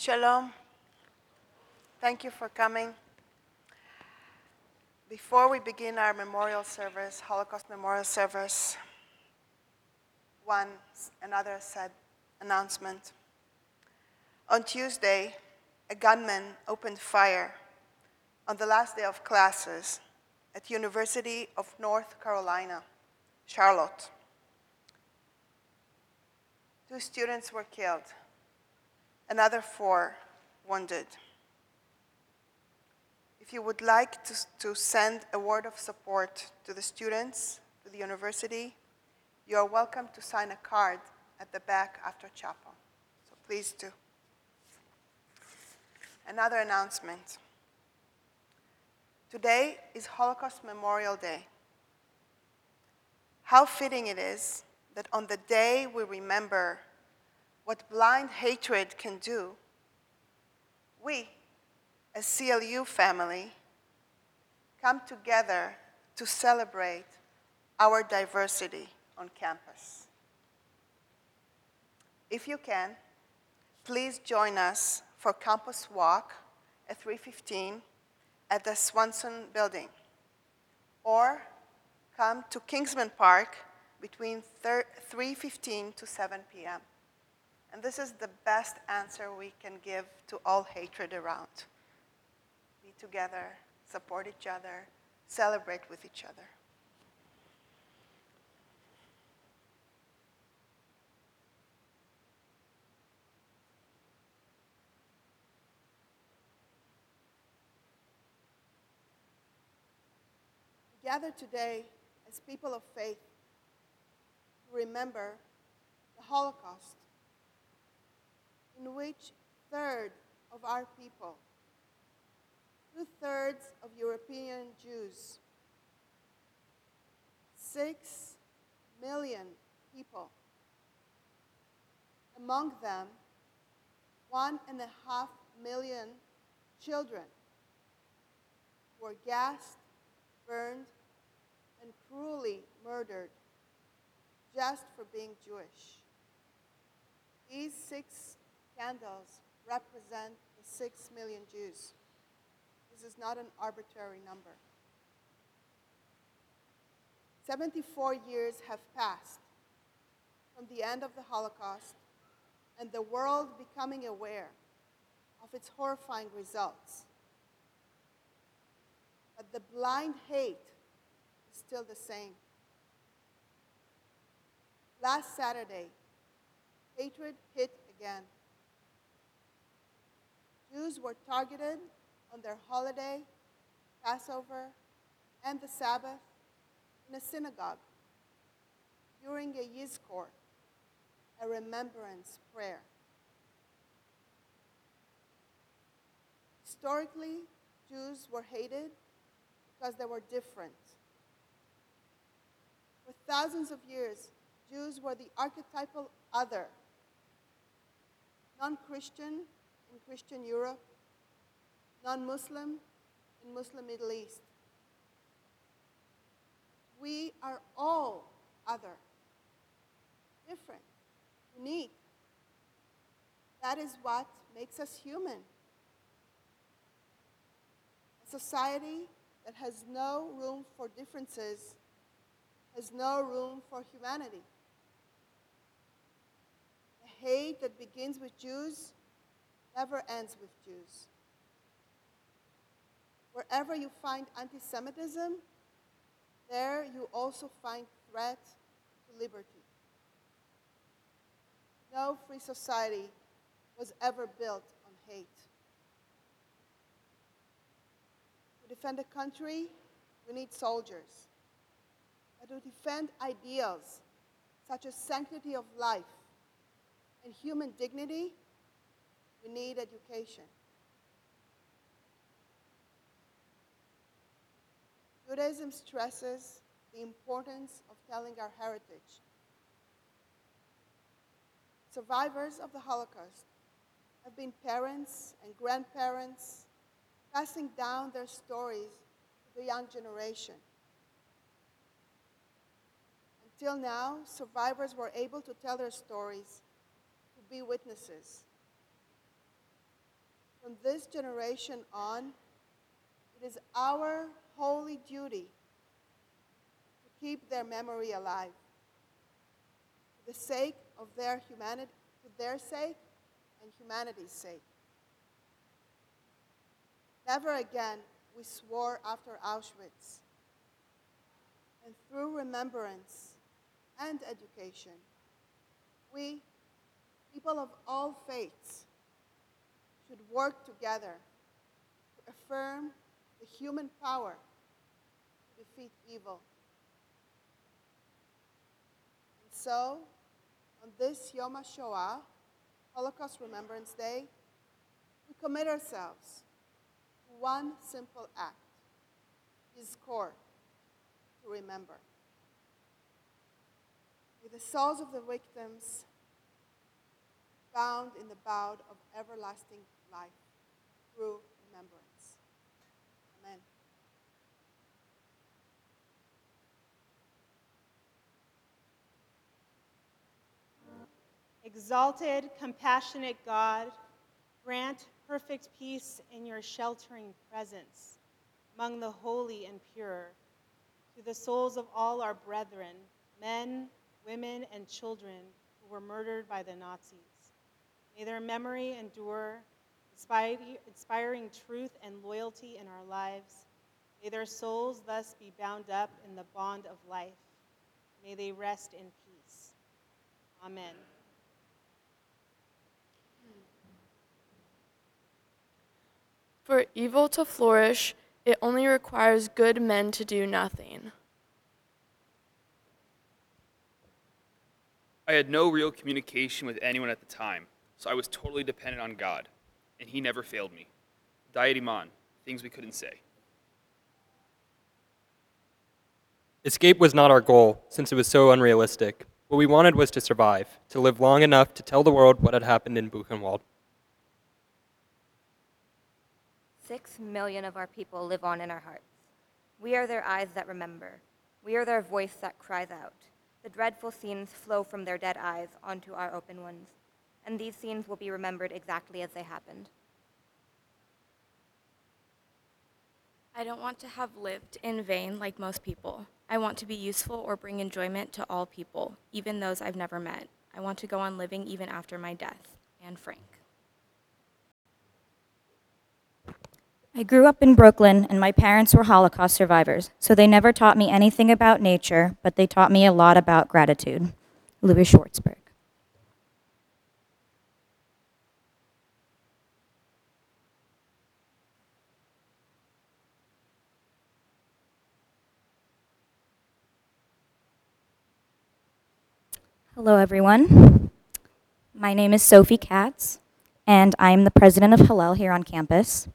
Shalom. Thank you for coming. Before we begin our memorial service, Holocaust memorial service, one another sad announcement. On Tuesday, a gunman opened fire on the last day of classes at University of North Carolina, Charlotte. Two students were killed, another four wounded. If you would like to, to send a word of support to the students, to the university, you are welcome to sign a card at the back after chapel. So please do. Another announcement. Today is Holocaust Memorial Day. How fitting it is that on the day we remember what blind hatred can do, we, as CLU family, come together to celebrate our diversity on campus. If you can, please join us for Campus Walk at 315 at the Swanson Building. Or come to Kingsmen Park between 3.15 to 7 p.m. And this is the best answer we can give to all hatred around. Be together, support each other, celebrate with each other. Gather today as people of faith remember the Holocaust in which third of our people, two thirds of European Jews, six million people, among them one and a half million children, were gassed, burned, and cruelly murdered just for being Jewish. These six candles represent the six million Jews. This is not an arbitrary number. 74 years have passed from the end of the Holocaust and the world becoming aware of its horrifying results. But the blind hate is still the same. Last Saturday, hatred hit again. Jews were targeted on their holiday, Passover, and the Sabbath in a synagogue during a Yizkor, a remembrance prayer. Historically, Jews were hated because they were different. For thousands of years, Jews were the archetypal other, non Christian in Christian Europe, non Muslim in Muslim Middle East. We are all other, different, unique. That is what makes us human. A society that has no room for differences has no room for humanity. The hate that begins with Jews never ends with Jews. Wherever you find anti Semitism, there you also find threat to liberty. No free society was ever built on hate. To defend a country, we need soldiers. But to defend ideals such as sanctity of life and human dignity, we need education. Judaism stresses the importance of telling our heritage. Survivors of the Holocaust have been parents and grandparents passing down their stories to the young generation. Until now, survivors were able to tell their stories, to be witnesses. From this generation on, it is our holy duty to keep their memory alive. For the sake of their humanity, for their sake and humanity's sake. Never again, we swore after Auschwitz. And through remembrance and education, we, people of all faiths, should work together to affirm the human power to defeat evil. And so, on this Yom HaShoah, Holocaust Remembrance Day, we commit ourselves to one simple act Yizkor, to remember. With the souls of the victims bound in the bout of everlasting life through remembrance. Amen. Exalted, compassionate God, grant perfect peace in your sheltering presence among the holy and pure to the souls of all our brethren, men, women, and children who were murdered by the Nazis. May their memory endure, inspiring truth and loyalty in our lives. May their souls thus be bound up in the bond of life. May they rest in peace. Amen. For evil to flourish, it only requires good men to do nothing. I had no real communication with anyone at the time, so I was totally dependent on God, and He never failed me. Diet Eman, things we couldn't say. Escape was not our goal, since it was so unrealistic. What we wanted was to survive, to live long enough to tell the world what had happened in Buchenwald. Six million of our people live on in our hearts. We are their eyes that remember. We are their voice that cries out. The dreadful scenes flow from their dead eyes onto our open ones, and these scenes will be remembered exactly as they happened. I don't want to have lived in vain like most people. I want to be useful or bring enjoyment to all people, even those I've never met. I want to go on living even after my death. Anne Frank. I grew up in Brooklyn, and my parents were Holocaust survivors, so they never taught me anything about nature, but they taught me a lot about gratitude. Louis Schwartzberg. Hello, everyone. My name is Sophie Katz, and I'm the president of Hillel here on campus.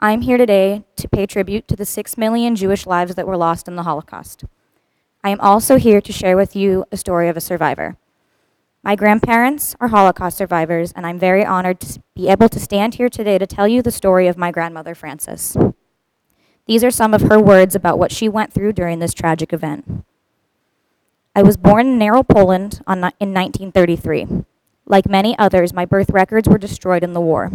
I'm here today to pay tribute to the six million Jewish lives that were lost in the Holocaust. I am also here to share with you a story of a survivor. My grandparents are Holocaust survivors, and I'm very honored to be able to stand here today to tell you the story of my grandmother, Frances. These are some of her words about what she went through during this tragic event. I was born in Narrow, Poland on, in 1933. Like many others, my birth records were destroyed in the war.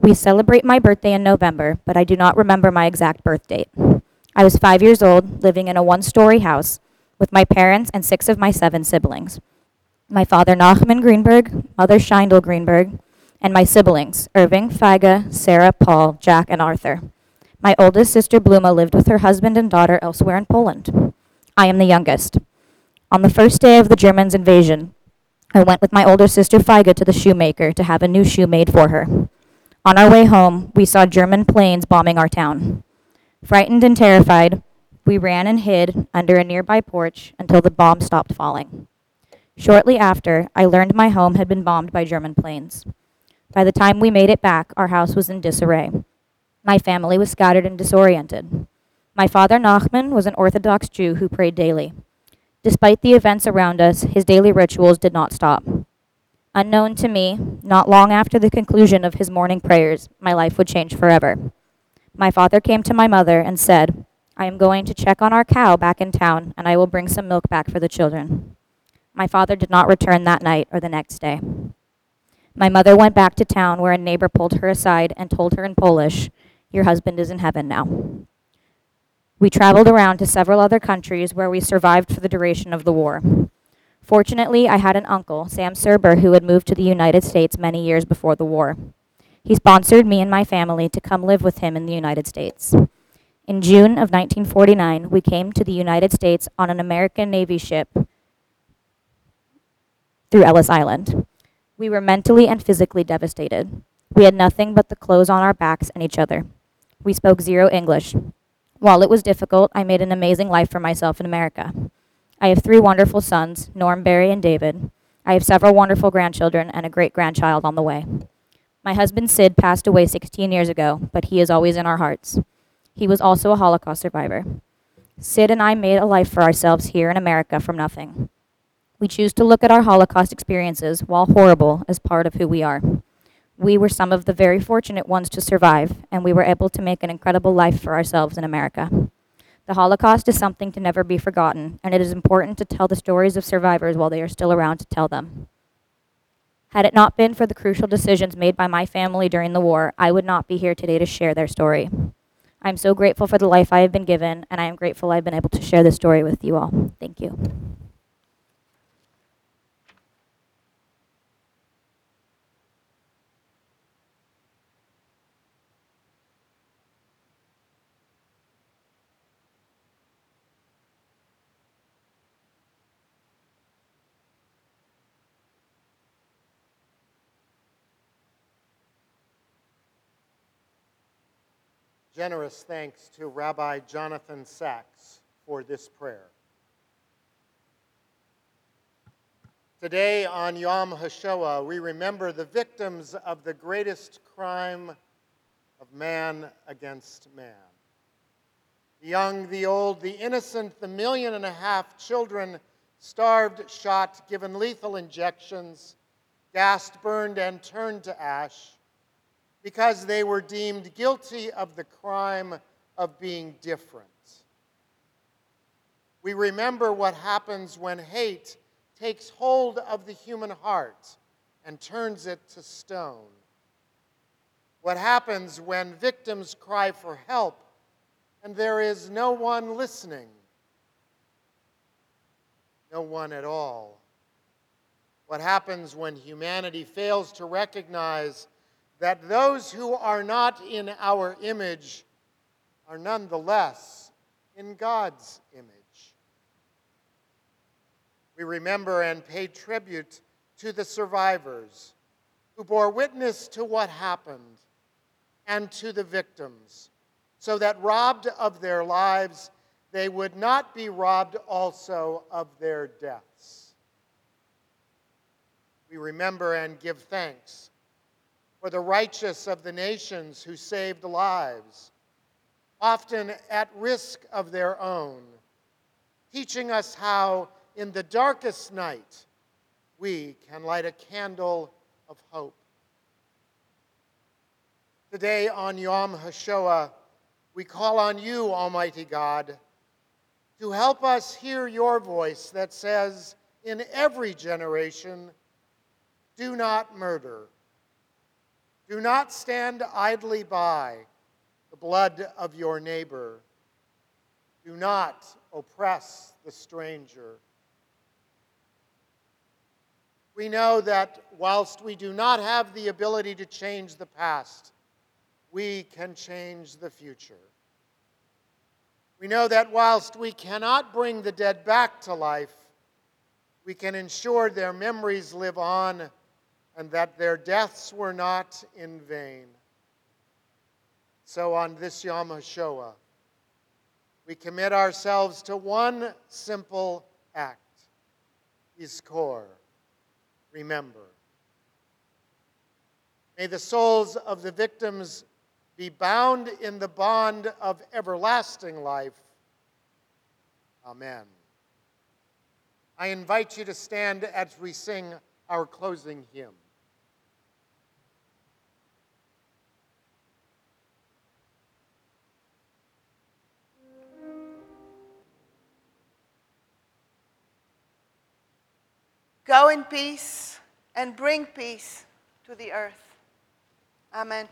We celebrate my birthday in November, but I do not remember my exact birth date. I was five years old, living in a one story house with my parents and six of my seven siblings. My father, Nachman Greenberg, mother, Scheindel Greenberg, and my siblings, Irving, Figa, Sarah, Paul, Jack, and Arthur. My oldest sister, Bluma, lived with her husband and daughter elsewhere in Poland. I am the youngest. On the first day of the Germans' invasion, I went with my older sister, Figa, to the shoemaker to have a new shoe made for her. On our way home, we saw German planes bombing our town. Frightened and terrified, we ran and hid under a nearby porch until the bomb stopped falling. Shortly after, I learned my home had been bombed by German planes. By the time we made it back, our house was in disarray. My family was scattered and disoriented. My father, Nachman, was an Orthodox Jew who prayed daily. Despite the events around us, his daily rituals did not stop. Unknown to me, not long after the conclusion of his morning prayers, my life would change forever. My father came to my mother and said, I am going to check on our cow back in town, and I will bring some milk back for the children. My father did not return that night or the next day. My mother went back to town where a neighbor pulled her aside and told her in Polish, Your husband is in heaven now. We traveled around to several other countries where we survived for the duration of the war. Fortunately, I had an uncle, Sam Serber, who had moved to the United States many years before the war. He sponsored me and my family to come live with him in the United States. In June of 1949, we came to the United States on an American Navy ship through Ellis Island. We were mentally and physically devastated. We had nothing but the clothes on our backs and each other. We spoke zero English. While it was difficult, I made an amazing life for myself in America. I have three wonderful sons, Norm, Barry, and David. I have several wonderful grandchildren and a great grandchild on the way. My husband Sid passed away 16 years ago, but he is always in our hearts. He was also a Holocaust survivor. Sid and I made a life for ourselves here in America from nothing. We choose to look at our Holocaust experiences, while horrible, as part of who we are. We were some of the very fortunate ones to survive, and we were able to make an incredible life for ourselves in America. The Holocaust is something to never be forgotten, and it is important to tell the stories of survivors while they are still around to tell them. Had it not been for the crucial decisions made by my family during the war, I would not be here today to share their story. I'm so grateful for the life I have been given, and I am grateful I've been able to share this story with you all. Thank you. Generous thanks to Rabbi Jonathan Sacks for this prayer. Today on Yom HaShoah, we remember the victims of the greatest crime of man against man. The young, the old, the innocent, the million and a half children starved, shot, given lethal injections, gassed, burned, and turned to ash because they were deemed guilty of the crime of being different. We remember what happens when hate takes hold of the human heart and turns it to stone. What happens when victims cry for help and there is no one listening? No one at all. What happens when humanity fails to recognize that those who are not in our image are nonetheless in God's image. We remember and pay tribute to the survivors who bore witness to what happened and to the victims, so that robbed of their lives, they would not be robbed also of their deaths. We remember and give thanks for the righteous of the nations who saved lives, often at risk of their own, teaching us how, in the darkest night, we can light a candle of hope. Today on Yom HaShoah, we call on you, Almighty God, to help us hear your voice that says, in every generation, do not murder do not stand idly by the blood of your neighbor. Do not oppress the stranger. We know that whilst we do not have the ability to change the past, we can change the future. We know that whilst we cannot bring the dead back to life, we can ensure their memories live on and that their deaths were not in vain. So on this Yom HaShoah, we commit ourselves to one simple act, Yizkor, remember. May the souls of the victims be bound in the bond of everlasting life. Amen. I invite you to stand as we sing our closing hymn. Go in peace and bring peace to the earth. Amen.